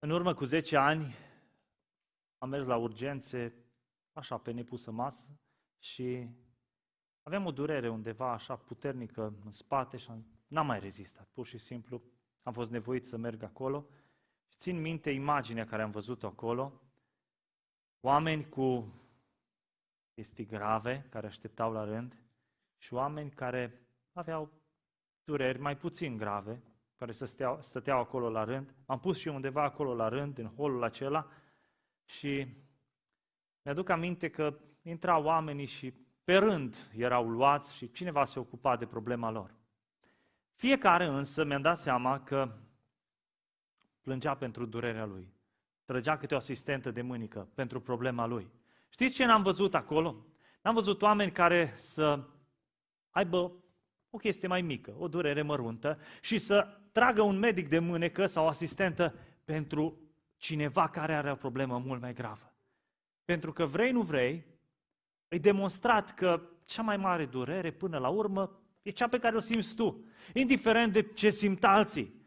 În urmă cu 10 ani am mers la urgențe, așa, pe nepusă masă și aveam o durere undeva așa puternică în spate și am, n-am mai rezistat, pur și simplu. Am fost nevoit să merg acolo și țin minte imaginea care am văzut-o acolo. Oameni cu chestii grave care așteptau la rând și oameni care aveau dureri mai puțin grave, care să steau, stăteau acolo la rând. Am pus și eu undeva acolo la rând, în holul acela, și mi-aduc aminte că intrau oamenii și pe rând erau luați și cineva se ocupa de problema lor. Fiecare însă mi-am dat seama că plângea pentru durerea lui. Trăgea câte o asistentă de mânică pentru problema lui. Știți ce n-am văzut acolo? N-am văzut oameni care să aibă o chestie mai mică, o durere măruntă și să tragă un medic de mânecă sau o asistentă pentru cineva care are o problemă mult mai gravă. Pentru că vrei, nu vrei, e demonstrat că cea mai mare durere până la urmă e cea pe care o simți tu, indiferent de ce simt alții.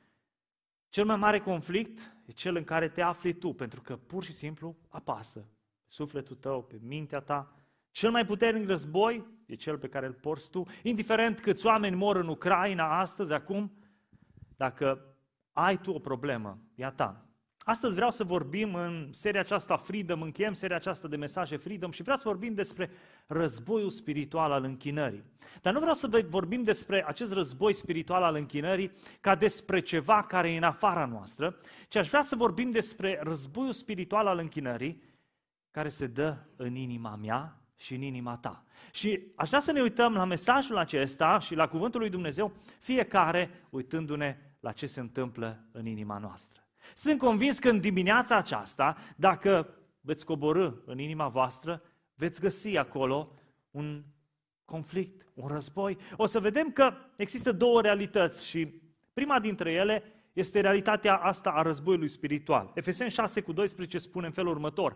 Cel mai mare conflict e cel în care te afli tu, pentru că pur și simplu apasă pe sufletul tău, pe mintea ta. Cel mai puternic război e cel pe care îl porți tu, indiferent câți oameni mor în Ucraina astăzi, acum, dacă ai tu o problemă, e a ta. Astăzi vreau să vorbim în seria aceasta Freedom, încheiem seria aceasta de mesaje Freedom și vreau să vorbim despre războiul spiritual al închinării. Dar nu vreau să vorbim despre acest război spiritual al închinării ca despre ceva care e în afara noastră, ci aș vrea să vorbim despre războiul spiritual al închinării care se dă în inima mea și în inima ta. Și aș vrea să ne uităm la mesajul acesta și la cuvântul lui Dumnezeu, fiecare uitându-ne la ce se întâmplă în inima noastră. Sunt convins că în dimineața aceasta, dacă veți coborâ în inima voastră, veți găsi acolo un conflict, un război. O să vedem că există două realități și prima dintre ele este realitatea asta a războiului spiritual. Efeseni 6 cu 12 spune în felul următor.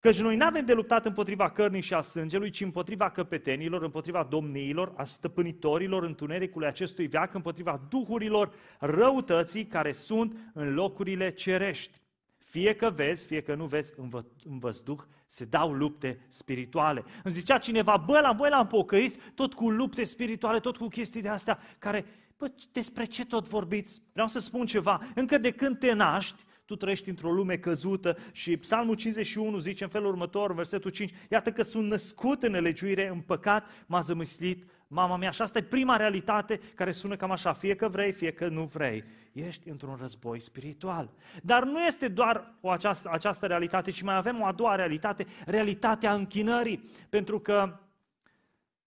Căci noi nu avem de luptat împotriva cărnii și a sângelui, ci împotriva căpetenilor, împotriva domniilor, a stăpânitorilor întunericului acestui veac, împotriva duhurilor răutății care sunt în locurile cerești. Fie că vezi, fie că nu vezi, în, vă, în văzduh se dau lupte spirituale. Îmi zicea cineva, bă, la voi l-am pocăiți, tot cu lupte spirituale, tot cu chestii de astea, care, bă, despre ce tot vorbiți? Vreau să spun ceva, încă de când te naști, tu trăiești într-o lume căzută și Psalmul 51 zice în felul următor, versetul 5, iată că sunt născut în nelegiuire, în păcat, m-a zămislit mama mea. Și asta e prima realitate care sună cam așa, fie că vrei, fie că nu vrei. Ești într-un război spiritual. Dar nu este doar o această, această realitate, ci mai avem o a doua realitate, realitatea închinării. Pentru că,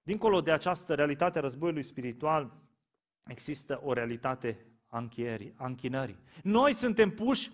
dincolo de această realitate a războiului spiritual, există o realitate a închinării. Noi suntem puși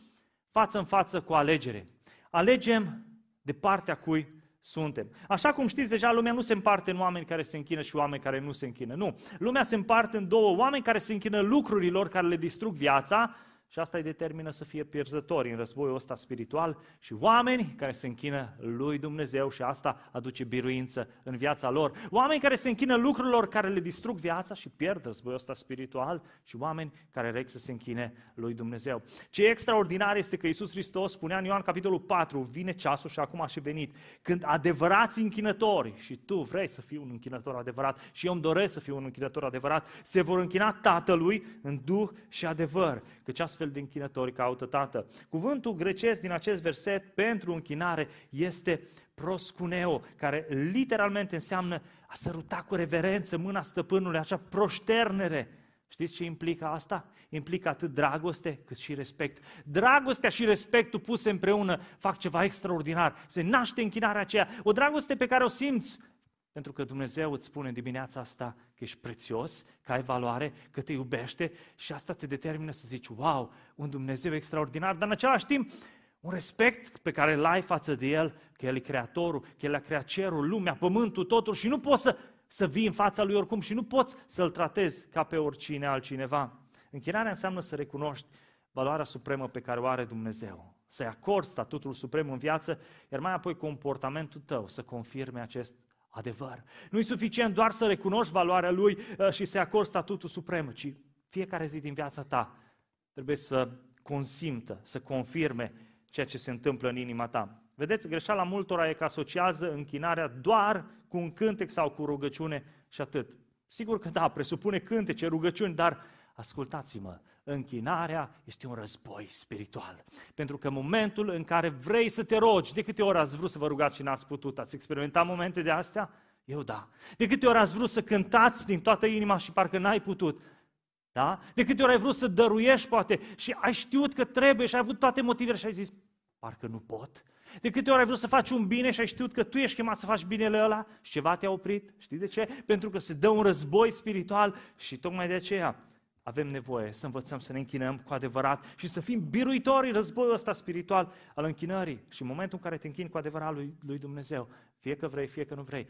față în față cu alegere. Alegem de partea cui suntem. Așa cum știți deja, lumea nu se împarte în oameni care se închină și oameni care nu se închină. Nu. Lumea se împarte în două oameni care se închină lucrurilor care le distrug viața și asta îi determină să fie pierzători în războiul ăsta spiritual și oameni care se închină lui Dumnezeu și asta aduce biruință în viața lor. Oameni care se închină lucrurilor care le distrug viața și pierd războiul ăsta spiritual și oameni care reg să se închine lui Dumnezeu. Ce e extraordinar este că Iisus Hristos spunea în Ioan capitolul 4, vine ceasul și acum a și venit, când adevărați închinători și tu vrei să fii un închinător adevărat și eu îmi doresc să fiu un închinător adevărat, se vor închina Tatălui în duh și adevăr, căci astfel de închinători caută Tată. Cuvântul grecesc din acest verset pentru închinare este proscuneo, care literalmente înseamnă a săruta cu reverență mâna stăpânului, acea proșternere. Știți ce implică asta? Implică atât dragoste cât și respect. Dragostea și respectul puse împreună fac ceva extraordinar. Se naște închinarea aceea. O dragoste pe care o simți pentru că Dumnezeu îți spune dimineața asta că ești prețios, că ai valoare, că te iubește și asta te determină să zici, wow, un Dumnezeu extraordinar, dar în același timp un respect pe care îl ai față de El, că El e Creatorul, că El a creat cerul, lumea, pământul, totul și nu poți să, să vii în fața Lui oricum și nu poți să-L tratezi ca pe oricine altcineva. Închinarea înseamnă să recunoști valoarea supremă pe care o are Dumnezeu, să-i acorzi statutul suprem în viață, iar mai apoi comportamentul tău să confirme acest adevăr. Nu e suficient doar să recunoști valoarea lui uh, și să-i acorzi statutul suprem, ci fiecare zi din viața ta trebuie să consimtă, să confirme ceea ce se întâmplă în inima ta. Vedeți, greșeala multora e că asociază închinarea doar cu un cântec sau cu rugăciune și atât. Sigur că da, presupune cântece, rugăciuni, dar ascultați-mă, închinarea este un război spiritual. Pentru că momentul în care vrei să te rogi, de câte ori ați vrut să vă rugați și n-ați putut, ați experimentat momente de astea? Eu da. De câte ori ați vrut să cântați din toată inima și parcă n-ai putut? Da? De câte ori ai vrut să dăruiești, poate, și ai știut că trebuie și ai avut toate motivele și ai zis, parcă nu pot. De câte ori ai vrut să faci un bine și ai știut că tu ești chemat să faci binele ăla și ceva te-a oprit? Știi de ce? Pentru că se dă un război spiritual și tocmai de aceea avem nevoie să învățăm să ne închinăm cu adevărat și să fim biruitori în războiul ăsta spiritual al închinării. Și în momentul în care te închini cu adevărat lui, lui Dumnezeu, fie că vrei, fie că nu vrei,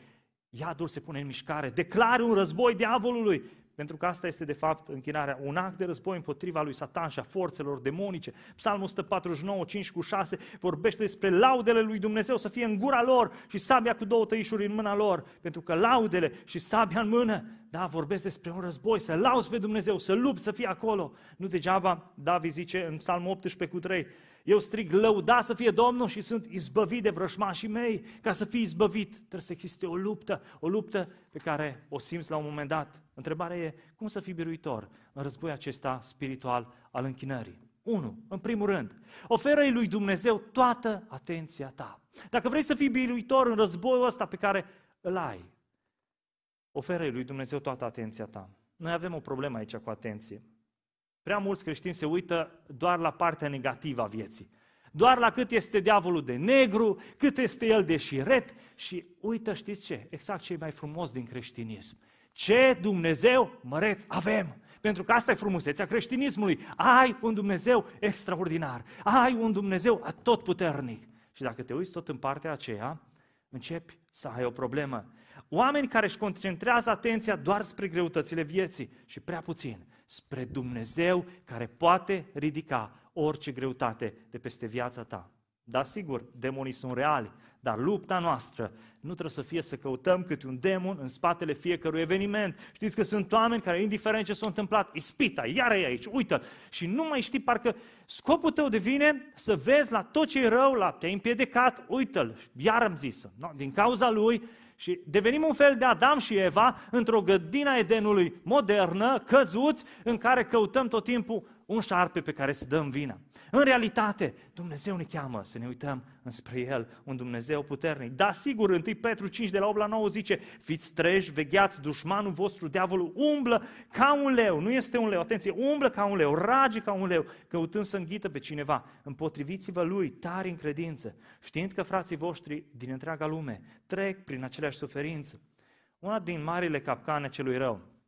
iadul se pune în mișcare, declare un război diavolului, pentru că asta este de fapt închinarea, un act de război împotriva lui Satan și a forțelor demonice. Psalmul 149, 5 cu 6 vorbește despre laudele lui Dumnezeu să fie în gura lor și sabia cu două tăișuri în mâna lor, pentru că laudele și sabia în mână, da, vorbesc despre un război, să lauzi pe Dumnezeu, să lupți, să fii acolo. Nu degeaba David zice în Psalmul 18 cu 3, eu strig, lăuda să fie Domnul și sunt izbăvit de vrășmașii mei. Ca să fii izbăvit, trebuie să existe o luptă, o luptă pe care o simți la un moment dat. Întrebarea e, cum să fii biruitor în războiul acesta spiritual al închinării? Unu, în primul rând, oferă-i lui Dumnezeu toată atenția ta. Dacă vrei să fii biruitor în războiul ăsta pe care îl ai, oferă-i lui Dumnezeu toată atenția ta. Noi avem o problemă aici cu atenție. Prea mulți creștini se uită doar la partea negativă a vieții. Doar la cât este diavolul de negru, cât este el de șiret și uită, știți ce? Exact ce e mai frumos din creștinism. Ce Dumnezeu măreț avem! Pentru că asta e frumusețea creștinismului. Ai un Dumnezeu extraordinar. Ai un Dumnezeu atotputernic. Și dacă te uiți tot în partea aceea, începi să ai o problemă. Oameni care își concentrează atenția doar spre greutățile vieții și prea puțin spre Dumnezeu care poate ridica orice greutate de peste viața ta. Da, sigur, demonii sunt reali, dar lupta noastră nu trebuie să fie să căutăm câte un demon în spatele fiecărui eveniment. Știți că sunt oameni care, indiferent ce s-a întâmplat, ispita, iar e aici, uită și nu mai știi, parcă scopul tău devine să vezi la tot ce e rău, la te-ai împiedicat, uită-l, iar am zis no, din cauza lui și devenim un fel de Adam și Eva într-o gădina Edenului modernă, căzuți, în care căutăm tot timpul un șarpe pe care să dăm vina. În realitate, Dumnezeu ne cheamă să ne uităm înspre El, un Dumnezeu puternic. Da, sigur, 1 Petru 5 de la 8 la 9 zice, fiți treji, vegheați, dușmanul vostru, diavolul, umblă ca un leu, nu este un leu, atenție, umblă ca un leu, rage ca un leu, căutând să înghită pe cineva. Împotriviți-vă lui, tari în credință, știind că frații voștri din întreaga lume trec prin aceleași suferință. Una din marile capcane celui rău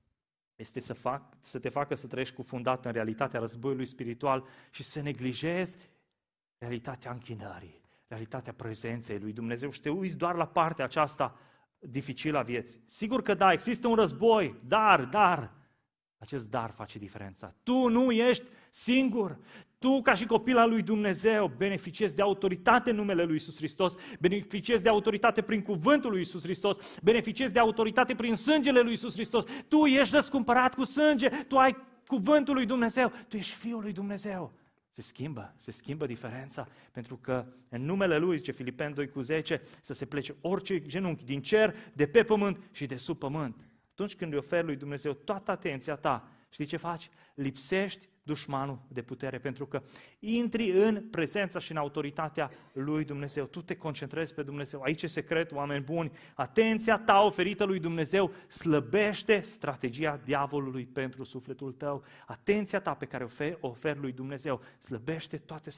este să, fac, să te facă să trăiești cufundat în realitatea războiului spiritual și să neglijezi realitatea închinării, realitatea prezenței lui Dumnezeu și te uiți doar la partea aceasta dificilă a vieții. Sigur că da, există un război, dar, dar, acest dar face diferența. Tu nu ești singur. Tu, ca și copil al lui Dumnezeu, beneficiezi de autoritate în numele lui Isus Hristos, beneficiezi de autoritate prin cuvântul lui Isus Hristos, beneficiezi de autoritate prin sângele lui Isus Hristos. Tu ești răscumpărat cu sânge, tu ai cuvântul lui Dumnezeu, tu ești Fiul lui Dumnezeu. Se schimbă, se schimbă diferența, pentru că în numele Lui, zice Filipeni 2 cu 10, să se plece orice genunchi din cer, de pe pământ și de sub pământ. Atunci când îi oferi lui Dumnezeu toată atenția ta, știi ce faci? Lipsești dușmanul de putere, pentru că intri în prezența și în autoritatea lui Dumnezeu. Tu te concentrezi pe Dumnezeu. Aici e secret, oameni buni. Atenția ta oferită lui Dumnezeu slăbește strategia diavolului pentru sufletul tău. Atenția ta pe care o oferi lui Dumnezeu slăbește toată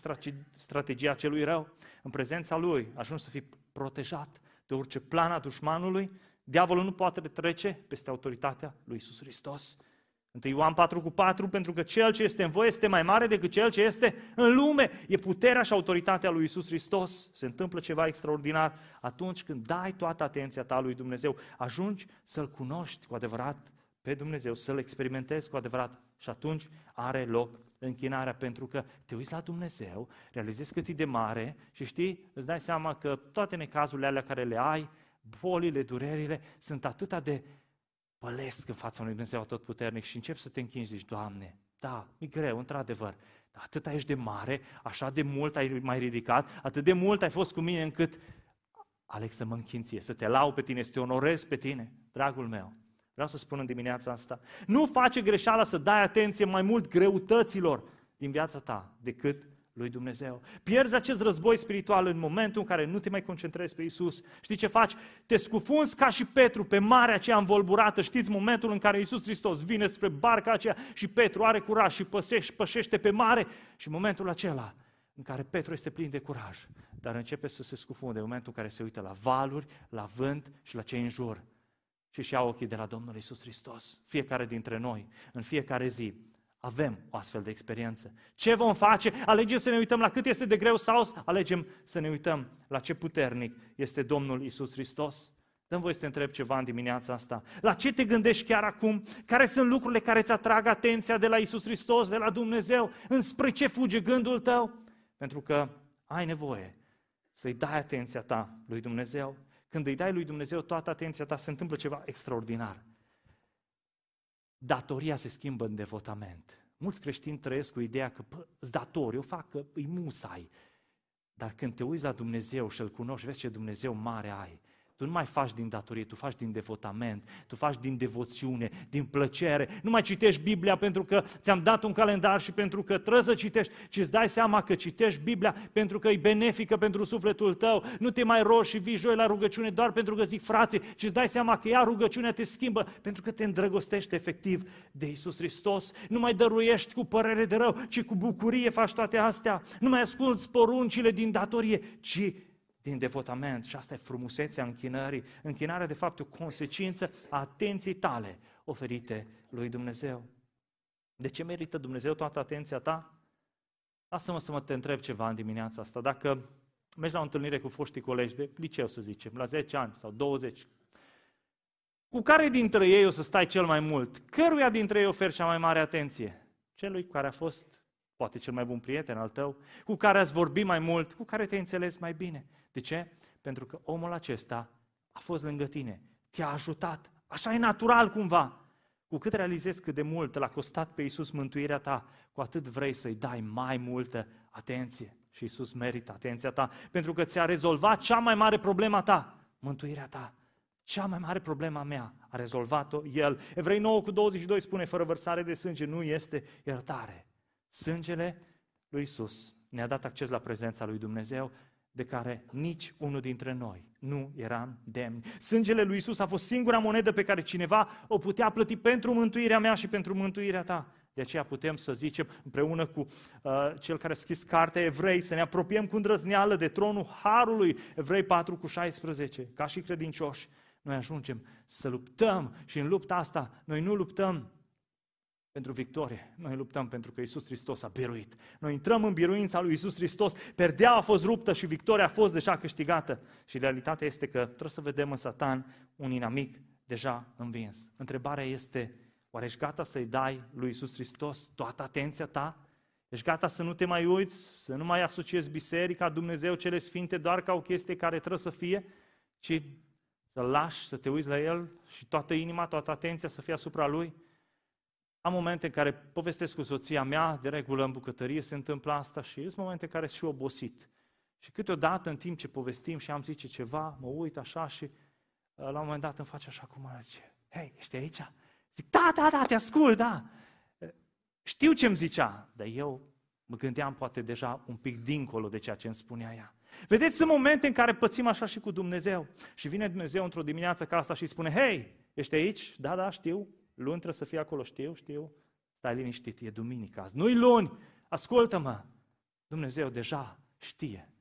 strategia celui rău. În prezența lui ajungi să fii protejat de orice plan a dușmanului. Diavolul nu poate trece peste autoritatea lui Isus Hristos. 1 Ioan 4 cu 4, pentru că cel ce este în voi este mai mare decât cel ce este în lume. E puterea și autoritatea lui Isus Hristos. Se întâmplă ceva extraordinar atunci când dai toată atenția ta lui Dumnezeu. Ajungi să-L cunoști cu adevărat pe Dumnezeu, să-L experimentezi cu adevărat și atunci are loc închinarea pentru că te uiți la Dumnezeu, realizezi cât e de mare și știi, îți dai seama că toate necazurile alea care le ai, bolile, durerile, sunt atâta de pălesc în fața unui Dumnezeu tot puternic și încep să te închingi, zici, Doamne, da, e greu, într-adevăr, dar atât ești de mare, așa de mult ai mai ridicat, atât de mult ai fost cu mine încât aleg să mă închinție, să te lau pe tine, să te onorez pe tine, dragul meu. Vreau să spun în dimineața asta, nu face greșeala să dai atenție mai mult greutăților din viața ta decât lui Dumnezeu. Pierzi acest război spiritual în momentul în care nu te mai concentrezi pe Isus. Știi ce faci? Te scufunzi ca și Petru pe marea aceea învolburată. Știți momentul în care Isus Hristos vine spre barca aceea și Petru are curaj și păsește, pășește pe mare și momentul acela în care Petru este plin de curaj, dar începe să se scufunde în momentul în care se uită la valuri, la vânt și la cei în jur și și ia ochii de la Domnul Isus Hristos. Fiecare dintre noi, în fiecare zi, avem o astfel de experiență. Ce vom face? Alegem să ne uităm la cât este de greu sau alegem să ne uităm la ce puternic este Domnul Isus Hristos? Dăm voi să te întreb ceva în dimineața asta. La ce te gândești chiar acum? Care sunt lucrurile care îți atrag atenția de la Isus Hristos, de la Dumnezeu? Înspre ce fuge gândul tău? Pentru că ai nevoie să-i dai atenția ta lui Dumnezeu. Când îi dai lui Dumnezeu toată atenția ta, se întâmplă ceva extraordinar datoria se schimbă în devotament. Mulți creștini trăiesc cu ideea că îți datori, o fac că îi musai. Dar când te uiți la Dumnezeu și îl cunoști, vezi ce Dumnezeu mare ai, tu nu mai faci din datorie, tu faci din devotament, tu faci din devoțiune, din plăcere. Nu mai citești Biblia pentru că ți-am dat un calendar și pentru că trebuie să citești, ci îți dai seama că citești Biblia pentru că e benefică pentru sufletul tău. Nu te mai rogi și vii joi la rugăciune doar pentru că zic frații, ci îți dai seama că ea rugăciunea te schimbă pentru că te îndrăgostești efectiv de Isus Hristos. Nu mai dăruiești cu părere de rău, ci cu bucurie faci toate astea. Nu mai asculți poruncile din datorie, ci din devotament și asta e frumusețea închinării. Închinarea, de fapt, e o consecință a atenției tale oferite lui Dumnezeu. De ce merită Dumnezeu toată atenția ta? Lasă-mă să mă te întreb ceva în dimineața asta. Dacă mergi la o întâlnire cu foștii colegi de liceu, să zicem, la 10 ani sau 20, cu care dintre ei o să stai cel mai mult? Căruia dintre ei oferi cea mai mare atenție? Celui care a fost poate cel mai bun prieten al tău, cu care ați vorbit mai mult, cu care te-ai înțeles mai bine. De ce? Pentru că omul acesta a fost lângă tine, te-a ajutat, așa e natural cumva. Cu cât realizezi cât de mult l-a costat pe Iisus mântuirea ta, cu atât vrei să-i dai mai multă atenție. Și Iisus merită atenția ta, pentru că ți-a rezolvat cea mai mare problema ta, mântuirea ta. Cea mai mare problemă a mea a rezolvat-o El. Evrei 9 cu 22 spune, fără vărsare de sânge nu este iertare. Sângele lui Isus ne-a dat acces la prezența lui Dumnezeu de care nici unul dintre noi nu eram demni. Sângele lui Isus a fost singura monedă pe care cineva o putea plăti pentru mântuirea mea și pentru mântuirea ta. De aceea putem să zicem împreună cu uh, cel care a scris cartea Evrei să ne apropiem cu îndrăzneală de tronul Harului, Evrei 4 cu 16, ca și credincioși. Noi ajungem să luptăm și în lupta asta noi nu luptăm pentru victorie. Noi luptăm pentru că Isus Hristos a biruit. Noi intrăm în biruința lui Isus Hristos. Perdeaua a fost ruptă și victoria a fost deja câștigată. Și realitatea este că trebuie să vedem în Satan un inamic deja învins. Întrebarea este, oare ești gata să-i dai lui Isus Hristos toată atenția ta? Ești gata să nu te mai uiți, să nu mai asociezi biserica, Dumnezeu, cele sfinte, doar ca o chestie care trebuie să fie, ci să-L lași, să te uiți la El și toată inima, toată atenția să fie asupra Lui? Am momente în care povestesc cu soția mea, de regulă în bucătărie se întâmplă asta și sunt momente în care sunt și obosit. Și câteodată în timp ce povestim și am zice ceva, mă uit așa și uh, la un moment dat îmi face așa cum mă zice, hei, ești aici? Zic, da, da, da, te ascult, da. Uh, știu ce îmi zicea, dar eu mă gândeam poate deja un pic dincolo de ceea ce îmi spunea ea. Vedeți, sunt momente în care pățim așa și cu Dumnezeu. Și vine Dumnezeu într-o dimineață ca asta și spune, hei, ești aici? Da, da, știu. Luni trebuie să fie acolo, știu, știu. Stai liniștit, e duminică azi. Nu-i luni, ascultă-mă. Dumnezeu deja știe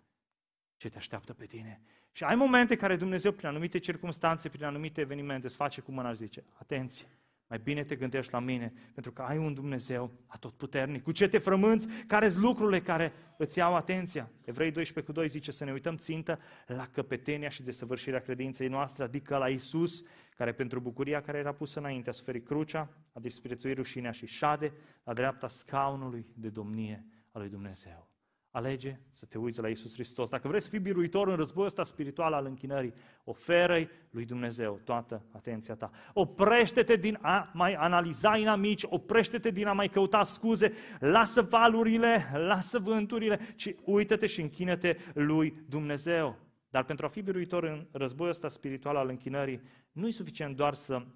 ce te așteaptă pe tine. Și ai momente care Dumnezeu, prin anumite circunstanțe, prin anumite evenimente, îți face cum mâna zice, atenție, mai bine te gândești la mine, pentru că ai un Dumnezeu atotputernic. Cu ce te frămânți? care sunt lucrurile care îți iau atenția? Evrei 12 cu 2 zice să ne uităm țintă la căpetenia și desăvârșirea credinței noastre, adică la Isus, care pentru bucuria care era pusă înainte a suferit crucea, a disprețuit rușinea și șade la dreapta scaunului de domnie a lui Dumnezeu. alege să te uiți la Isus Hristos. Dacă vreți să fii biruitor în războiul ăsta spiritual al închinării, oferă lui Dumnezeu toată atenția ta. Oprește-te din a mai analiza inamici, oprește-te din a mai căuta scuze, lasă valurile, lasă vânturile, ci uită-te și închină-te lui Dumnezeu. Dar pentru a fi biruitor în războiul ăsta spiritual al închinării, nu e suficient doar să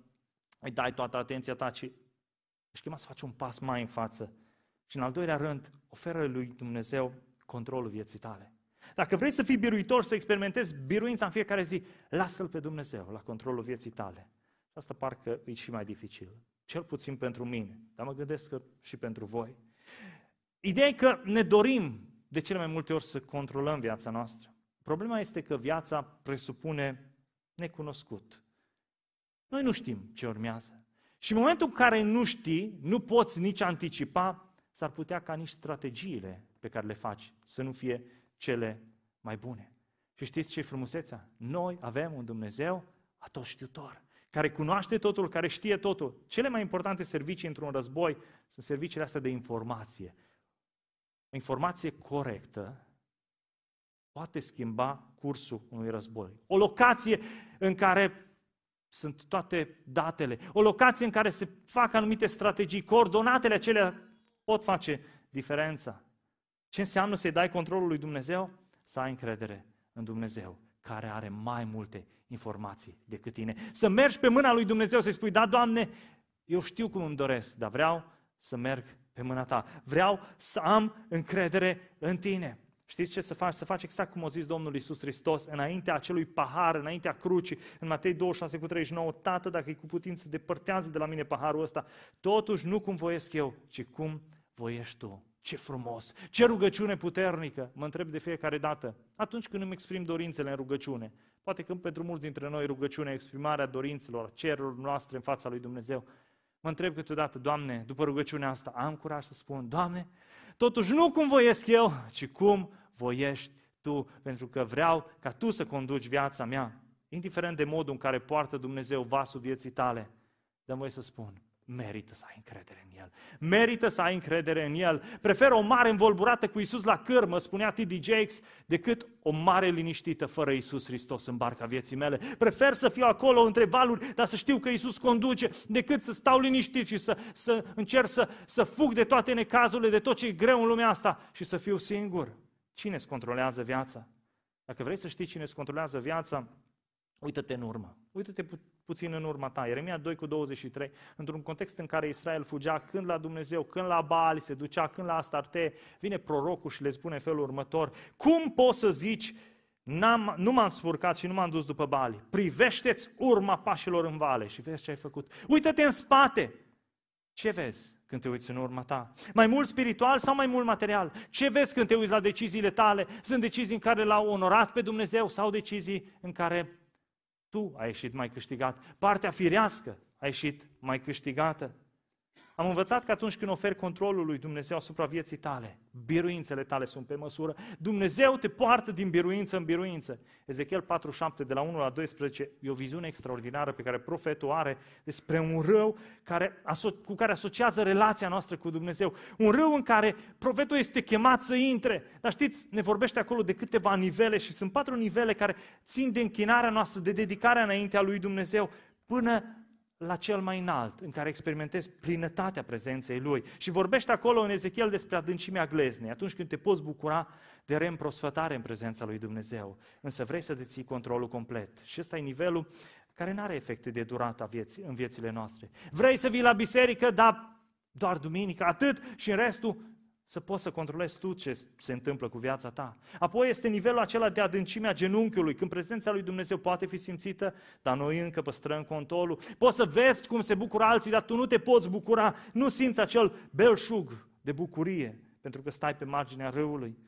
îi dai toată atenția ta, ci ești chemat să faci un pas mai în față. Și în al doilea rând, oferă lui Dumnezeu controlul vieții tale. Dacă vrei să fii biruitor, să experimentezi biruința în fiecare zi, lasă-L pe Dumnezeu la controlul vieții tale. Și asta parcă e și mai dificil. Cel puțin pentru mine, dar mă gândesc că și pentru voi. Ideea e că ne dorim de cele mai multe ori să controlăm viața noastră. Problema este că viața presupune necunoscut. Noi nu știm ce urmează. Și în momentul în care nu știi, nu poți nici anticipa, s-ar putea ca nici strategiile pe care le faci să nu fie cele mai bune. Și știți ce e frumusețea? Noi avem un Dumnezeu atotștiutor, care cunoaște totul, care știe totul. Cele mai importante servicii într-un război sunt serviciile astea de informație. O informație corectă poate schimba cursul unui război. O locație în care sunt toate datele, o locație în care se fac anumite strategii, coordonatele acelea pot face diferența. Ce înseamnă să-i dai controlul lui Dumnezeu? Să ai încredere în Dumnezeu, care are mai multe informații decât tine. Să mergi pe mâna lui Dumnezeu, să-i spui, da, Doamne, eu știu cum îmi doresc, dar vreau să merg pe mâna ta. Vreau să am încredere în tine. Știți ce să faci? Să faci exact cum a zis Domnul Isus Hristos, înaintea acelui pahar, înaintea crucii, în Matei 26 cu 39, Tată, dacă e cu putință, depărtează de la mine paharul ăsta, totuși nu cum voiesc eu, ci cum voiești tu. Ce frumos! Ce rugăciune puternică! Mă întreb de fiecare dată, atunci când îmi exprim dorințele în rugăciune. Poate că pentru mulți dintre noi rugăciunea, exprimarea dorințelor, cerurilor noastre în fața lui Dumnezeu. Mă întreb câteodată, Doamne, după rugăciunea asta, am curaj să spun, Doamne, totuși nu cum voiesc eu, ci cum voiești Tu, pentru că vreau ca Tu să conduci viața mea, indiferent de modul în care poartă Dumnezeu vasul vieții tale. Dă-mi voie să spun, merită să ai încredere în El. Merită să ai încredere în El. Prefer o mare învolburată cu Isus la cârmă, spunea T.D. Jakes, decât o mare liniștită fără Isus Hristos în barca vieții mele. Prefer să fiu acolo între valuri, dar să știu că Isus conduce, decât să stau liniștit și să, să încerc să, să fug de toate necazurile, de tot ce e greu în lumea asta și să fiu singur. Cine îți controlează viața? Dacă vrei să știi cine îți controlează viața, uită-te în urmă. Uită-te pu- puțin în urma ta. Ieremia 2 cu 23, într-un context în care Israel fugea când la Dumnezeu, când la Baal se ducea, când la Astarte, vine prorocul și le spune în felul următor, cum poți să zici, N-am, nu m-am spurcat și nu m-am dus după Bali. Privește-ți urma pașilor în vale și vezi ce ai făcut. Uită-te în spate. Ce vezi? când te uiți în urma ta? Mai mult spiritual sau mai mult material? Ce vezi când te uiți la deciziile tale? Sunt decizii în care l-au onorat pe Dumnezeu sau decizii în care tu ai ieșit mai câștigat? Partea firească a ieșit mai câștigată? Am învățat că atunci când oferi controlul lui Dumnezeu asupra vieții tale, biruințele tale sunt pe măsură. Dumnezeu te poartă din biruință în biruință. Ezechiel 47, de la 1 la 12, e o viziune extraordinară pe care profetul are despre un rău care, cu care asociază relația noastră cu Dumnezeu. Un rău în care profetul este chemat să intre. Dar știți, ne vorbește acolo de câteva nivele și sunt patru nivele care țin de închinarea noastră, de dedicarea înaintea lui Dumnezeu, până la cel mai înalt, în care experimentezi plinătatea prezenței Lui. Și vorbește acolo în Ezechiel despre adâncimea gleznei, atunci când te poți bucura de reîmprosfătare în prezența Lui Dumnezeu. Însă vrei să deții controlul complet. Și ăsta e nivelul care nu are efecte de durată vieții, în viețile noastre. Vrei să vii la biserică, dar doar duminică, atât, și în restul să poți să controlezi tu ce se întâmplă cu viața ta. Apoi este nivelul acela de adâncime a genunchiului, când prezența lui Dumnezeu poate fi simțită, dar noi încă păstrăm controlul. Poți să vezi cum se bucură alții, dar tu nu te poți bucura, nu simți acel belșug de bucurie, pentru că stai pe marginea râului.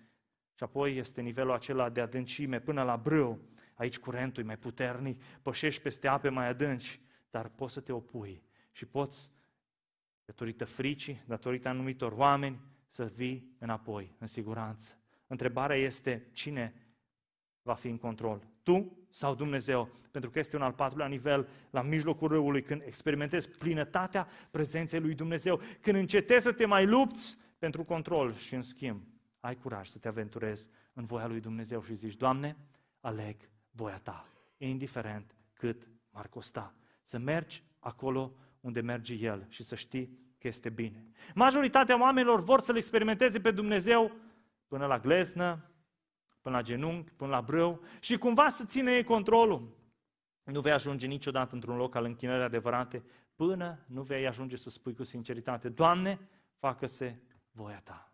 Și apoi este nivelul acela de adâncime până la brâu. Aici curentul e mai puternic, pășești peste ape mai adânci, dar poți să te opui și poți, datorită fricii, datorită anumitor oameni, să vii înapoi, în siguranță. Întrebarea este cine va fi în control? Tu sau Dumnezeu? Pentru că este un al patrulea nivel la mijlocul râului, când experimentezi plinătatea prezenței lui Dumnezeu, când încetezi să te mai lupți pentru control și în schimb ai curaj să te aventurezi în voia lui Dumnezeu și zici, Doamne, aleg voia Ta, indiferent cât m-ar costa. Să mergi acolo unde merge El și să știi că este bine. Majoritatea oamenilor vor să-L experimenteze pe Dumnezeu până la gleznă, până la genunchi, până la brâu și cumva să ține ei controlul. Nu vei ajunge niciodată într-un loc al închinării adevărate până nu vei ajunge să spui cu sinceritate, Doamne, facă-se voia Ta.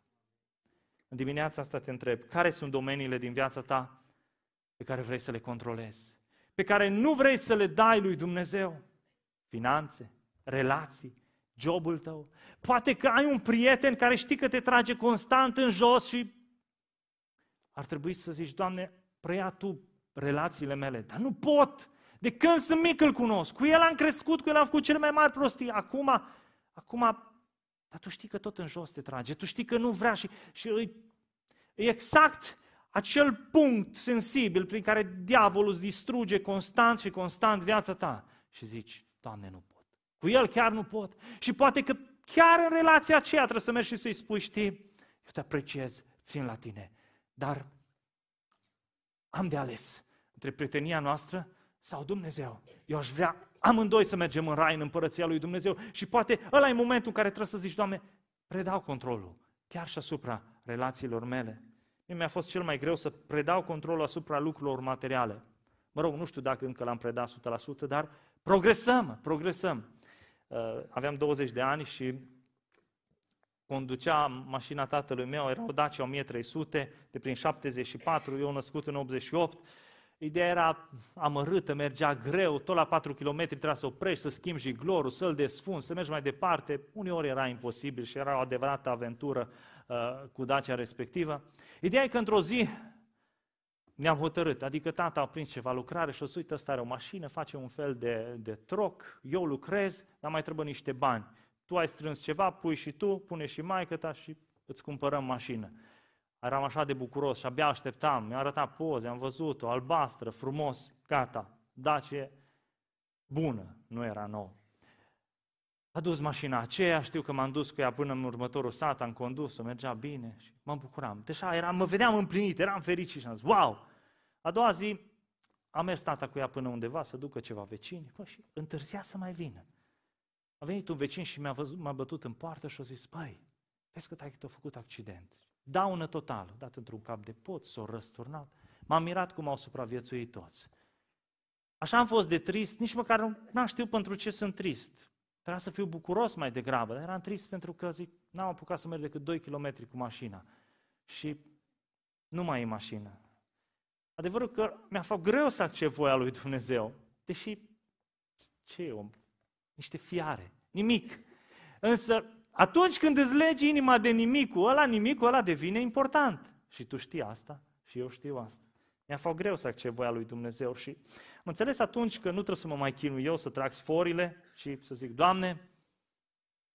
În dimineața asta te întreb, care sunt domeniile din viața ta pe care vrei să le controlezi? Pe care nu vrei să le dai lui Dumnezeu? Finanțe, relații, jobul tău. Poate că ai un prieten care știi că te trage constant în jos și ar trebui să zici, Doamne, preia Tu relațiile mele, dar nu pot. De când sunt mic îl cunosc. Cu el am crescut, cu el am făcut cele mai mari prostii. Acum, acum, dar tu știi că tot în jos te trage. Tu știi că nu vrea și, și îi, e exact acel punct sensibil prin care diavolul îți distruge constant și constant viața ta. Și zici, Doamne, nu pot. Cu el chiar nu pot. Și poate că chiar în relația aceea trebuie să mergi și să-i spui, știi, eu te apreciez, țin la tine, dar am de ales între prietenia noastră sau Dumnezeu. Eu aș vrea amândoi să mergem în rai, în împărăția lui Dumnezeu și poate ăla e momentul în care trebuie să zici, Doamne, predau controlul, chiar și asupra relațiilor mele. Mie mi-a fost cel mai greu să predau controlul asupra lucrurilor materiale. Mă rog, nu știu dacă încă l-am predat 100%, dar progresăm, progresăm. Uh, aveam 20 de ani și conducea mașina tatălui meu, era o Dacia 1300 de prin 74, eu născut în 88. Ideea era amărâtă, mergea greu, tot la 4 km trebuia să oprești, să schimbi jiglorul, să-l desfunzi, să mergi mai departe. Uneori era imposibil și era o adevărată aventură uh, cu Dacia respectivă. Ideea e că într-o zi ne-am hotărât, adică tata a prins ceva lucrare și o să uită, ăsta are o mașină, face un fel de, de troc, eu lucrez, dar mai trebuie niște bani. Tu ai strâns ceva, pui și tu, pune și maică ta și îți cumpărăm mașină. Eram așa de bucuros și abia așteptam, mi-a arătat poze, am văzut-o, albastră, frumos, gata, Dacie bună, nu era nou. A dus mașina aceea, știu că m-am dus cu ea până în următorul sat, am condus-o, mergea bine și mă bucuram. Deci eram, mă vedeam împlinit, eram fericit și am zis, wow! A doua zi am mers tata cu ea până undeva să ducă ceva vecini bă, și întârzia să mai vină. A venit un vecin și mi-a, văzut, m-a bătut în poartă și a zis, băi, vezi că taică a făcut accident. Daună totală, dat într-un cap de pot, s-o răsturnat. M-am mirat cum au supraviețuit toți. Așa am fost de trist, nici măcar nu n-am știut pentru ce sunt trist. Trebuia să fiu bucuros mai degrabă, dar eram trist pentru că, zic, n-am apucat să merg decât 2 km cu mașina. Și nu mai e mașină. Adevărul că mi-a fost greu să accept voia lui Dumnezeu, deși, ce e om? Niște fiare, nimic. Însă, atunci când îți legi inima de nimicul ăla, nimicul ăla devine important. Și tu știi asta și eu știu asta. Mi-a fost greu să accept voia lui Dumnezeu și am înțeles atunci că nu trebuie să mă mai chinu eu să trag sforile și să zic, Doamne,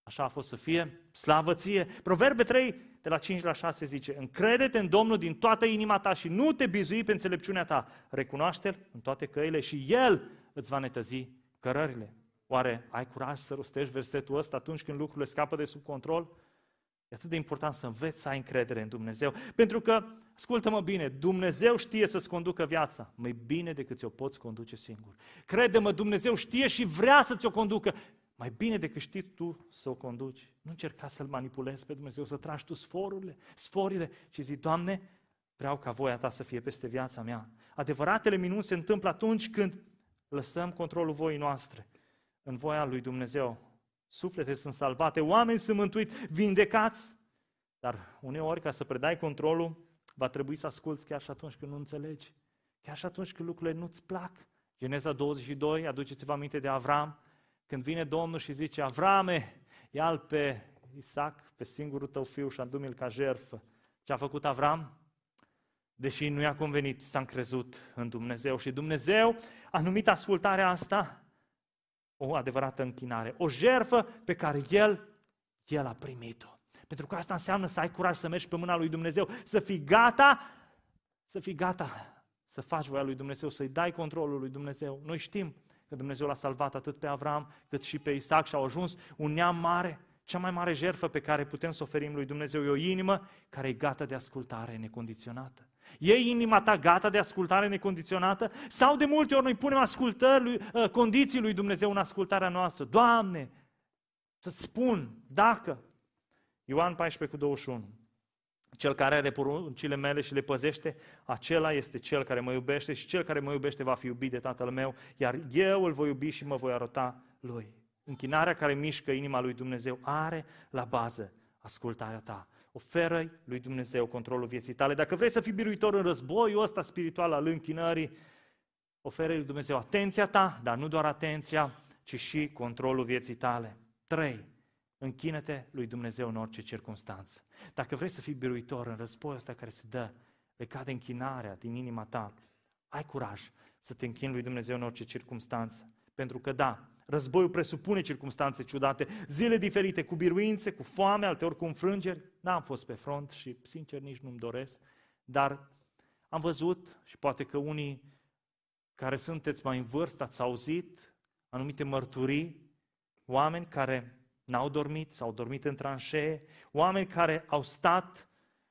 așa a fost să fie, slavă ție. Proverbe 3, de la 5 la 6 zice, încrede-te în Domnul din toată inima ta și nu te bizui pe înțelepciunea ta. Recunoaște-L în toate căile și El îți va netăzi cărările. Oare ai curaj să rostești versetul ăsta atunci când lucrurile scapă de sub control? E atât de important să înveți să ai încredere în Dumnezeu. Pentru că, ascultă-mă bine, Dumnezeu știe să-ți conducă viața mai bine decât ți-o poți conduce singur. Crede-mă, Dumnezeu știe și vrea să ți-o conducă mai bine decât știi tu să o conduci. Nu încerca să-L manipulezi pe Dumnezeu, să tragi tu sforurile, sforile și zi, Doamne, vreau ca voia Ta să fie peste viața mea. Adevăratele minuni se întâmplă atunci când lăsăm controlul voii noastre în voia lui Dumnezeu Suflete sunt salvate, oameni sunt mântuiți, vindecați. Dar uneori, ca să predai controlul, va trebui să asculți chiar și atunci când nu înțelegi. Chiar și atunci când lucrurile nu-ți plac. Geneza 22, aduceți-vă aminte de Avram, când vine Domnul și zice, Avrame, ia-l pe Isaac, pe singurul tău fiu și adu-mi-l ca jertfă. Ce a făcut Avram? Deși nu i-a convenit, s-a încrezut în Dumnezeu și Dumnezeu a numit ascultarea asta o adevărată închinare, o jerfă pe care El, El a primit-o. Pentru că asta înseamnă să ai curaj să mergi pe mâna lui Dumnezeu, să fii gata, să fii gata să faci voia lui Dumnezeu, să-i dai controlul lui Dumnezeu. Noi știm că Dumnezeu l-a salvat atât pe Avram cât și pe Isaac și au ajuns un neam mare. Cea mai mare jertfă pe care putem să oferim lui Dumnezeu e o inimă care e gata de ascultare necondiționată. E inima ta gata de ascultare necondiționată? Sau de multe ori noi punem ascultări lui, uh, condiții lui Dumnezeu în ascultarea noastră? Doamne, să-ți spun, dacă. Ioan 14 cu 21. Cel care are poruncile mele și le păzește, acela este cel care mă iubește și cel care mă iubește va fi iubit de Tatăl meu, iar eu îl voi iubi și mă voi arăta lui. Închinarea care mișcă inima lui Dumnezeu are la bază ascultarea ta. Oferă lui Dumnezeu controlul vieții tale. Dacă vrei să fii biruitor în războiul ăsta spiritual al închinării, oferă lui Dumnezeu atenția ta, dar nu doar atenția, ci și controlul vieții tale. 3. Închină-te lui Dumnezeu în orice circunstanță. Dacă vrei să fii biruitor în războiul ăsta care se dă legat de închinarea din inima ta, ai curaj să te închini lui Dumnezeu în orice circunstanță. Pentru că da, războiul presupune circunstanțe ciudate, zile diferite, cu biruințe, cu foame, alteori cu înfrângeri. N-am fost pe front și, sincer, nici nu-mi doresc, dar am văzut și poate că unii care sunteți mai în vârstă ați auzit anumite mărturii, oameni care n-au dormit, s-au dormit în tranșee, oameni care au stat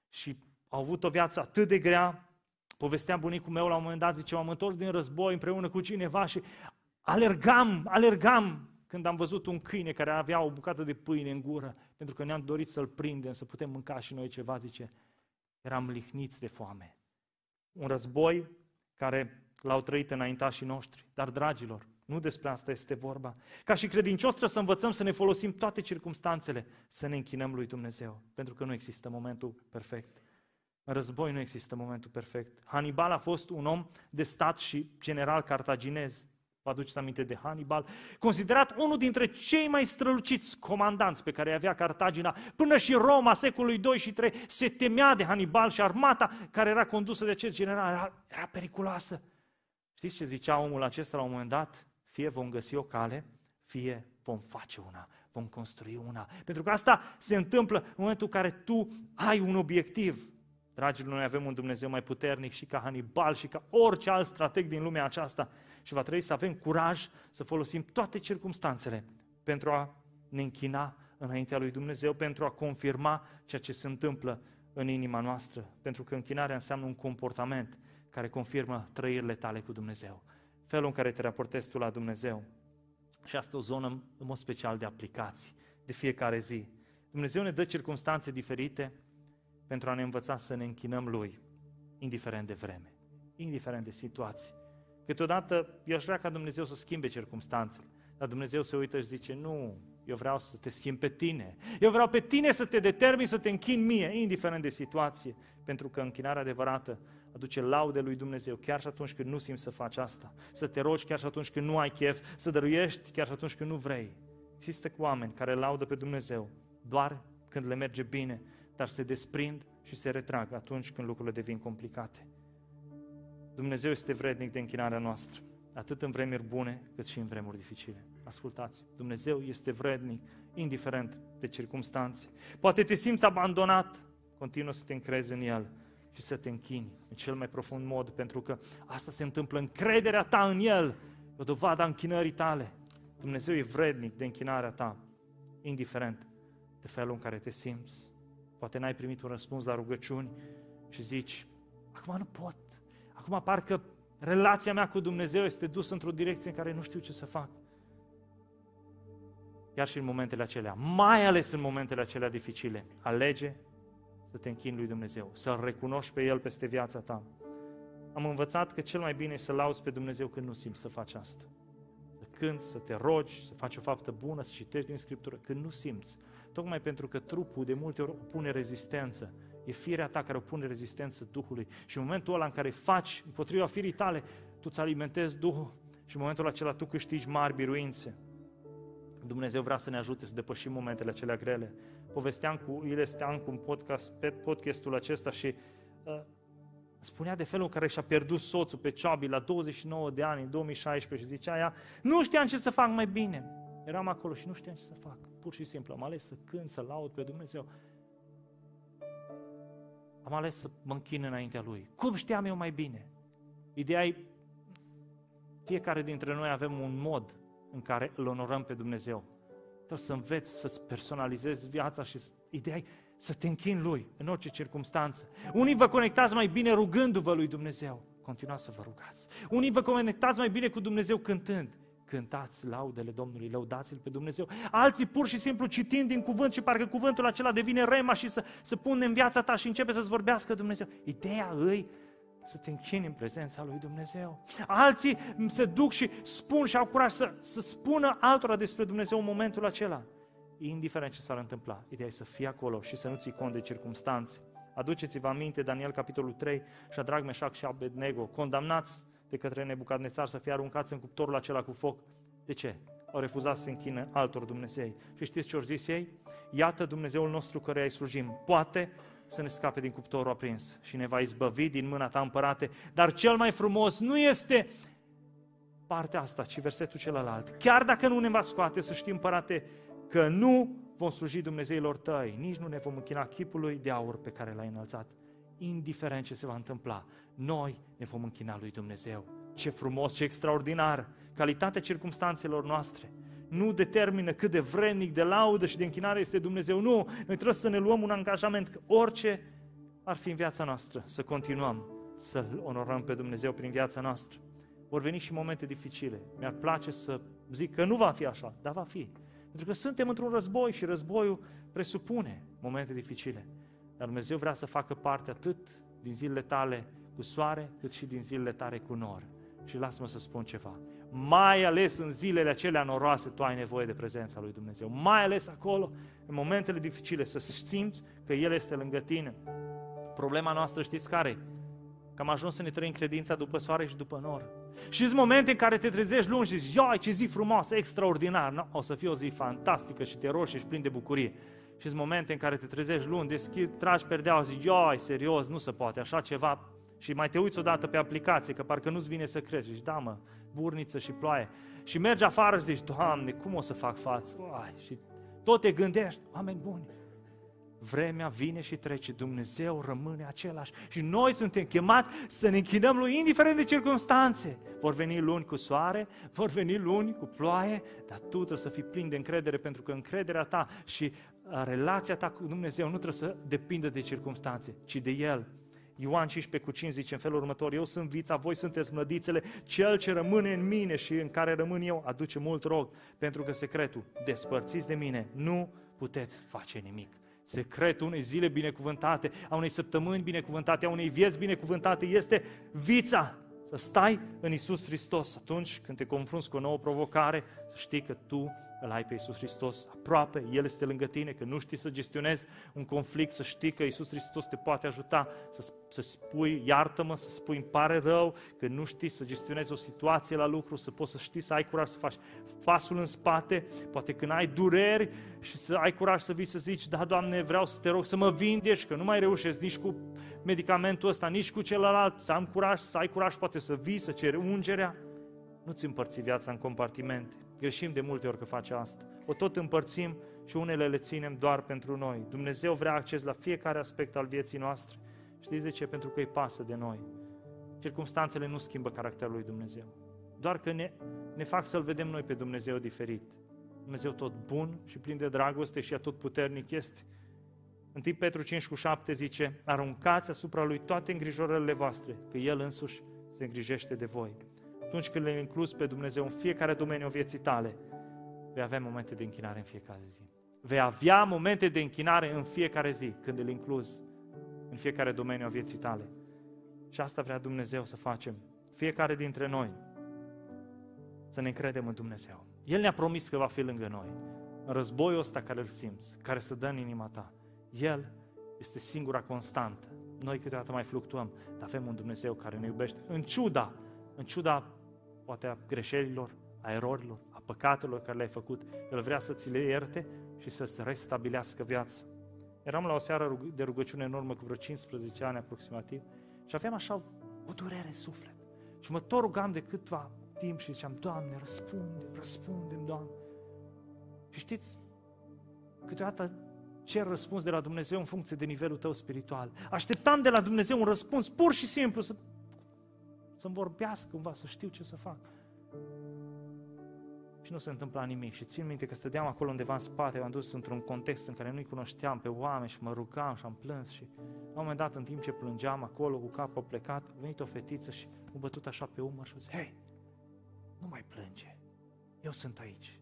și au avut o viață atât de grea. Povestea bunicul meu la un moment dat, zice, m-am întors din război împreună cu cineva și alergam, alergam când am văzut un câine care avea o bucată de pâine în gură, pentru că ne-am dorit să-l prindem, să putem mânca și noi ceva, zice, eram lihniți de foame. Un război care l-au trăit înaintașii noștri. Dar, dragilor, nu despre asta este vorba. Ca și credincios trebuie să învățăm să ne folosim toate circumstanțele, să ne închinăm lui Dumnezeu, pentru că nu există momentul perfect. În război nu există momentul perfect. Hannibal a fost un om de stat și general cartaginez. Vă aduceți aminte de Hannibal? Considerat unul dintre cei mai străluciți comandanți pe care avea Cartagina. Până și Roma, secolului 2 și 3, se temea de Hannibal și armata care era condusă de acest general era, era periculoasă. Știți ce zicea omul acesta la un moment dat? Fie vom găsi o cale, fie vom face una, vom construi una. Pentru că asta se întâmplă în momentul în care tu ai un obiectiv. Dragilor, noi avem un Dumnezeu mai puternic și ca Hannibal și ca orice alt strateg din lumea aceasta și va trebui să avem curaj să folosim toate circumstanțele pentru a ne închina înaintea lui Dumnezeu, pentru a confirma ceea ce se întâmplă în inima noastră. Pentru că închinarea înseamnă un comportament care confirmă trăirile tale cu Dumnezeu felul în care te raportezi tu la Dumnezeu. Și asta o zonă în mod special de aplicații, de fiecare zi. Dumnezeu ne dă circunstanțe diferite pentru a ne învăța să ne închinăm Lui, indiferent de vreme, indiferent de situații. Câteodată eu aș vrea ca Dumnezeu să schimbe circunstanțele, dar Dumnezeu se uită și zice, nu, eu vreau să te schimb pe tine. Eu vreau pe tine să te determini să te închini mie, indiferent de situație, pentru că închinarea adevărată aduce laude lui Dumnezeu, chiar și atunci când nu simți să faci asta. Să te rogi chiar și atunci când nu ai chef, să dăruiești chiar și atunci când nu vrei. Există oameni care laudă pe Dumnezeu doar când le merge bine, dar se desprind și se retrag atunci când lucrurile devin complicate. Dumnezeu este vrednic de închinarea noastră, atât în vremuri bune, cât și în vremuri dificile. Ascultați, Dumnezeu este vrednic, indiferent de circumstanțe. Poate te simți abandonat, continuă să te încrezi în El și să te închini în cel mai profund mod, pentru că asta se întâmplă în crederea ta în El, o dovadă a închinării tale. Dumnezeu e vrednic de închinarea ta, indiferent de felul în care te simți. Poate n-ai primit un răspuns la rugăciuni și zici, acum nu pot, acum parcă relația mea cu Dumnezeu este dusă într-o direcție în care nu știu ce să fac. Chiar și în momentele acelea, mai ales în momentele acelea dificile, alege să te închini lui Dumnezeu, să-L recunoști pe El peste viața ta. Am învățat că cel mai bine e să lauzi pe Dumnezeu când nu simți să faci asta. Să cânti, să te rogi, să faci o faptă bună, să citești din Scriptură, când nu simți. Tocmai pentru că trupul de multe ori opune rezistență. E firea ta care opune rezistență Duhului. Și în momentul ăla în care faci împotriva firii tale, tu îți alimentezi Duhul și în momentul acela tu câștigi mari biruințe. Dumnezeu vrea să ne ajute să depășim momentele acelea grele povesteam cu Ile Steancu în podcast, pe podcastul acesta și uh, spunea de felul în care și-a pierdut soțul pe Ceabi la 29 de ani, în 2016 și zicea ea, nu știam ce să fac mai bine. Eram acolo și nu știam ce să fac. Pur și simplu am ales să cânt, să laud pe Dumnezeu. Am ales să mă închin înaintea Lui. Cum știam eu mai bine? Ideea e, fiecare dintre noi avem un mod în care îl onorăm pe Dumnezeu Trebuie să înveți să-ți personalizezi viața și ideea e să te închini Lui în orice circunstanță. Unii vă conectați mai bine rugându-vă lui Dumnezeu. Continuați să vă rugați. Unii vă conectați mai bine cu Dumnezeu cântând. Cântați laudele Domnului, lăudați-L pe Dumnezeu. Alții pur și simplu citind din cuvânt și parcă cuvântul acela devine rema și să, să pune în viața ta și începe să-ți vorbească Dumnezeu. Ideea îi să te închini în prezența lui Dumnezeu. Alții se duc și spun și au curaj să, să spună altora despre Dumnezeu în momentul acela. Indiferent ce s-ar întâmpla, ideea e să fii acolo și să nu ții cont de circumstanțe. Aduceți-vă aminte, Daniel, capitolul 3, și drag Meșac și Abednego, condamnați de către Nebucadnețar să fie aruncați în cuptorul acela cu foc. De ce? Au refuzat să se închină altor Dumnezei. Și știți ce au zis ei? Iată Dumnezeul nostru care îi slujim. Poate să ne scape din cuptorul aprins și ne va izbăvi din mâna ta împărate. Dar cel mai frumos nu este partea asta, ci versetul celălalt. Chiar dacă nu ne va scoate, să știm, împărate, că nu vom sluji Dumnezeilor tăi, nici nu ne vom închina chipului de aur pe care l-ai înălțat. Indiferent ce se va întâmpla, noi ne vom închina lui Dumnezeu. Ce frumos, ce extraordinar! Calitatea circumstanțelor noastre nu determină cât de vrednic de laudă și de închinare este Dumnezeu. Nu, noi trebuie să ne luăm un angajament că orice ar fi în viața noastră, să continuăm să-L onorăm pe Dumnezeu prin viața noastră. Vor veni și momente dificile. Mi-ar place să zic că nu va fi așa, dar va fi. Pentru că suntem într-un război și războiul presupune momente dificile. Dar Dumnezeu vrea să facă parte atât din zilele tale cu soare, cât și din zilele tale cu nor. Și lasă-mă să spun ceva. Mai ales în zilele acelea noroase, tu ai nevoie de prezența lui Dumnezeu. Mai ales acolo, în momentele dificile, să simți că El este lângă tine. Problema noastră știți care Că am ajuns să ne trăim credința după soare și după nor. Și sunt momente în care te trezești luni și zici, ioi, ce zi frumoasă, extraordinar, no, o să fie o zi fantastică și te roși și plin de bucurie. Și sunt momente în care te trezești luni, deschizi, tragi perdeaua, zici, ioi, serios, nu se poate, așa ceva. Și mai te uiți odată pe aplicație, că parcă nu-ți vine să crezi. Zici, da mă, burniță și ploaie. Și mergi afară și zici, Doamne, cum o să fac față? Ai, și tot te gândești, oameni buni, Vremea vine și trece, Dumnezeu rămâne același și noi suntem chemați să ne închinăm Lui indiferent de circunstanțe. Vor veni luni cu soare, vor veni luni cu ploaie, dar tu trebuie să fii plin de încredere pentru că încrederea ta și uh, relația ta cu Dumnezeu nu trebuie să depindă de circunstanțe, ci de El. Ioan 15 cu 5 zice în felul următor, eu sunt vița, voi sunteți mlădițele, cel ce rămâne în mine și în care rămân eu aduce mult rog, pentru că secretul, despărțiți de mine, nu puteți face nimic secretul unei zile binecuvântate, a unei săptămâni binecuvântate, a unei vieți binecuvântate este vița. Să stai în Isus Hristos atunci când te confrunți cu o nouă provocare, să știi că tu îl ai pe Iisus Hristos aproape, El este lângă tine, că nu știi să gestionezi un conflict, să știi că Iisus Hristos te poate ajuta să, să spui iartă-mă, să spui îmi pare rău, că nu știi să gestionezi o situație la lucru, să poți să știi să ai curaj să faci pasul în spate, poate când ai dureri și să ai curaj să vii să zici, da, Doamne, vreau să te rog să mă vindeci, că nu mai reușesc nici cu medicamentul ăsta, nici cu celălalt, să am curaj, să ai curaj poate să vii, să ceri ungerea, nu-ți împărți viața în compartimente. Greșim de multe ori că face asta. O tot împărțim și unele le ținem doar pentru noi. Dumnezeu vrea acces la fiecare aspect al vieții noastre. Știți de ce? Pentru că îi pasă de noi. Circumstanțele nu schimbă caracterul lui Dumnezeu. Doar că ne, ne fac să-L vedem noi pe Dumnezeu diferit. Dumnezeu tot bun și plin de dragoste și tot puternic este. 1 Petru 5 cu 7 zice, aruncați asupra Lui toate îngrijorările voastre, că El însuși se îngrijește de voi atunci când le inclus pe Dumnezeu în fiecare domeniu vieții tale, vei avea momente de închinare în fiecare zi. Vei avea momente de închinare în fiecare zi, când îl inclus în fiecare domeniu a vieții tale. Și asta vrea Dumnezeu să facem. Fiecare dintre noi să ne încredem în Dumnezeu. El ne-a promis că va fi lângă noi. În războiul ăsta care îl simți, care se dă în inima ta, El este singura constantă. Noi câteodată mai fluctuăm, dar avem un Dumnezeu care ne iubește. În ciuda, în ciuda poate a greșelilor, a erorilor, a păcatelor care le-ai făcut. El vrea să ți le ierte și să-ți restabilească viața. Eram la o seară de rugăciune în urmă cu vreo 15 ani aproximativ și aveam așa o durere în suflet. Și mă tot rugam de câtva timp și ziceam, Doamne, răspunde, răspunde Doamne. Și știți, câteodată cer răspuns de la Dumnezeu în funcție de nivelul tău spiritual. Așteptam de la Dumnezeu un răspuns pur și simplu, să să-mi vorbească cumva, să știu ce să fac. și nu se întâmpla nimic. Și țin minte că stăteam acolo undeva în spate, m-am dus într-un context în care nu-i cunoșteam pe oameni și mă rugam și am plâns și la un moment dat, în timp ce plângeam acolo cu capul plecat, a venit o fetiță și m-a bătut așa pe umăr și a zis, hei, nu mai plânge, eu sunt aici.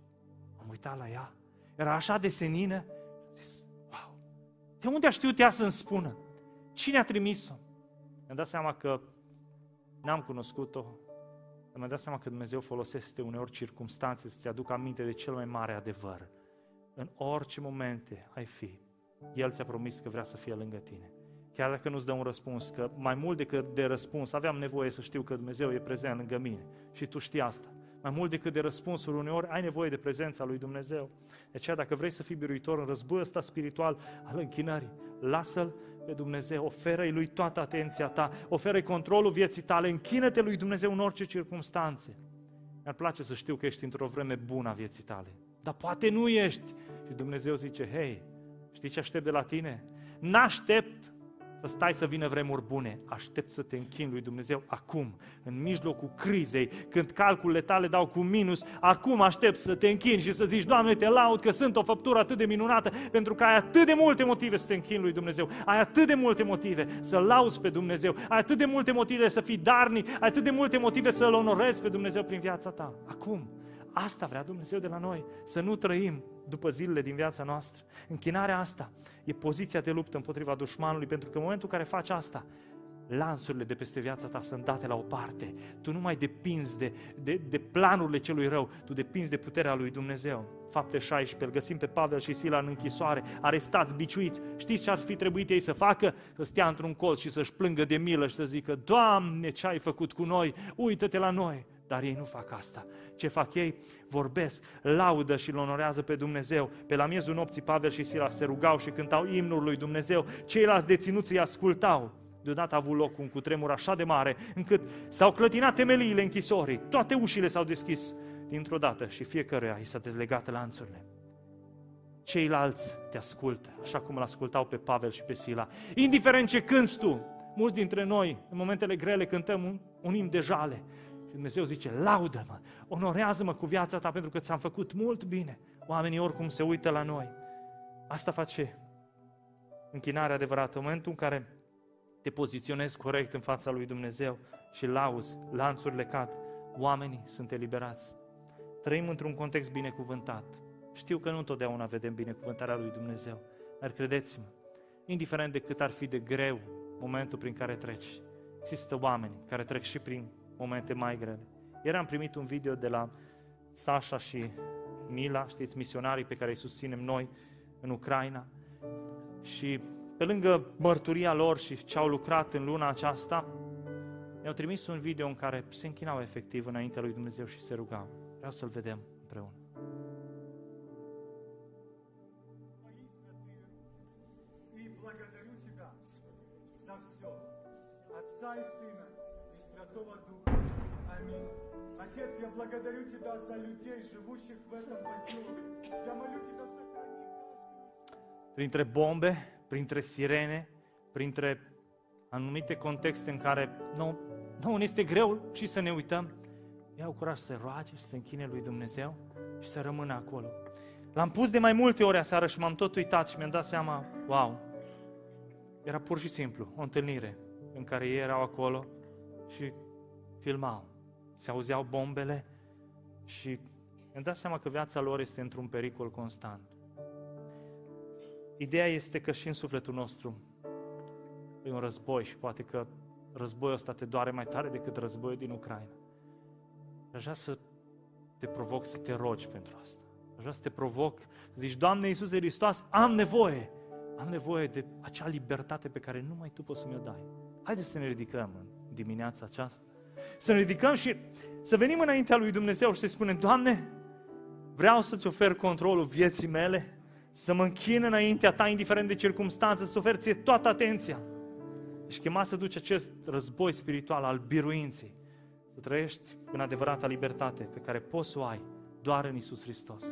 Am uitat la ea, era așa de senină, am zis, wow, de unde a știut ea să-mi spună? Cine a trimis-o? Mi-am dat seama că n-am cunoscut-o, mi-am dat seama că Dumnezeu folosește uneori circunstanțe să-ți aducă aminte de cel mai mare adevăr. În orice momente ai fi, El ți-a promis că vrea să fie lângă tine. Chiar dacă nu-ți dă un răspuns, că mai mult decât de răspuns, aveam nevoie să știu că Dumnezeu e prezent lângă mine. Și tu știi asta. Mai mult decât de răspunsuri, uneori ai nevoie de prezența lui Dumnezeu. De aceea, dacă vrei să fii biruitor în războiul ăsta spiritual al închinării, lasă-L pe Dumnezeu, oferă-i lui toată atenția ta, oferă-i controlul vieții tale, închină-te lui Dumnezeu în orice circunstanțe. Mi-ar place să știu că ești într-o vreme bună a vieții tale, dar poate nu ești. Și Dumnezeu zice, hei, știi ce aștept de la tine? N-aștept să stai să vină vremuri bune. Aștept să te închin lui Dumnezeu acum, în mijlocul crizei, când calculele tale dau cu minus, acum aștept să te închin și să zici, Doamne, te laud că sunt o făptură atât de minunată, pentru că ai atât de multe motive să te închin lui Dumnezeu, ai atât de multe motive să lauzi pe Dumnezeu, ai atât de multe motive să fii darni, ai atât de multe motive să-L onorezi pe Dumnezeu prin viața ta. Acum, asta vrea Dumnezeu de la noi, să nu trăim după zilele din viața noastră. Închinarea asta e poziția de luptă împotriva dușmanului, pentru că în momentul în care faci asta, lanțurile de peste viața ta sunt date la o parte. Tu nu mai depinzi de, de, de planurile celui rău, tu depinzi de puterea lui Dumnezeu. Fapte 16, îl găsim pe Pavel și Sila în închisoare, arestați, biciuiți. Știți ce ar fi trebuit ei să facă? Să stea într-un colț și să-și plângă de milă și să zică, Doamne, ce ai făcut cu noi? Uită-te la noi! Dar ei nu fac asta. Ce fac ei? Vorbesc, laudă și îl onorează pe Dumnezeu. Pe la miezul nopții Pavel și Sila se rugau și cântau imnul lui Dumnezeu. Ceilalți deținuți îi ascultau. Deodată a avut loc un cutremur așa de mare, încât s-au clătinat temeliile închisorii. Toate ușile s-au deschis dintr-o dată și fiecăruia i s-a dezlegat lanțurile. Ceilalți te ascultă, așa cum îl ascultau pe Pavel și pe Sila. Indiferent ce cânți tu, mulți dintre noi, în momentele grele, cântăm un, un imn de jale. Dumnezeu zice, laudă-mă, onorează-mă cu viața ta pentru că ți-am făcut mult bine. Oamenii oricum se uită la noi. Asta face închinarea adevărată. În momentul în care te poziționezi corect în fața lui Dumnezeu și lauzi, lanțurile cad, oamenii sunt eliberați. Trăim într-un context binecuvântat. Știu că nu întotdeauna vedem binecuvântarea lui Dumnezeu, dar credeți-mă, indiferent de cât ar fi de greu momentul prin care treci, există oameni care trec și prin momente mai grele. Ieri am primit un video de la Sasha și Mila, știți, misionarii pe care îi susținem noi în Ucraina. Și pe lângă mărturia lor și ce au lucrat în luna aceasta, mi-au trimis un video în care se închinau efectiv înaintea lui Dumnezeu și se rugau. Vreau să-l vedem împreună. Отца и Сына Святого Духа. Аминь. Отец, я благодарю Тебя за людей, живущих в этом поселке. Я молю Тебя, сохрани каждого. Printre bombe, printre sirene, printre anumite contexte în care nu, nu este greu și să ne uităm, iau curaj să roage și să închine lui Dumnezeu și să rămână acolo. L-am pus de mai multe ori aseară și m-am tot uitat și mi-am dat seama, wow, era pur și simplu o întâlnire în care ei erau acolo și filmau. se auzeau bombele și mi-am dat seama că viața lor este într-un pericol constant. Ideea este că și în sufletul nostru e un război și poate că războiul ăsta te doare mai tare decât războiul din Ucraina. Aș vrea să te provoc să te rogi pentru asta. Aș vrea să te provoc, să zici, Doamne Iisuse Hristos, am nevoie, am nevoie de acea libertate pe care numai Tu poți să mi-o dai. Haideți să ne ridicăm în dimineața aceasta să ne ridicăm și să venim înaintea lui Dumnezeu și să-i spunem, Doamne, vreau să-ți ofer controlul vieții mele, să mă închin înaintea ta, indiferent de circunstanțe, să oferi ție toată atenția. Ești chemat să duci acest război spiritual al biruinței, să trăiești în adevărata libertate pe care poți să o ai doar în Isus Hristos.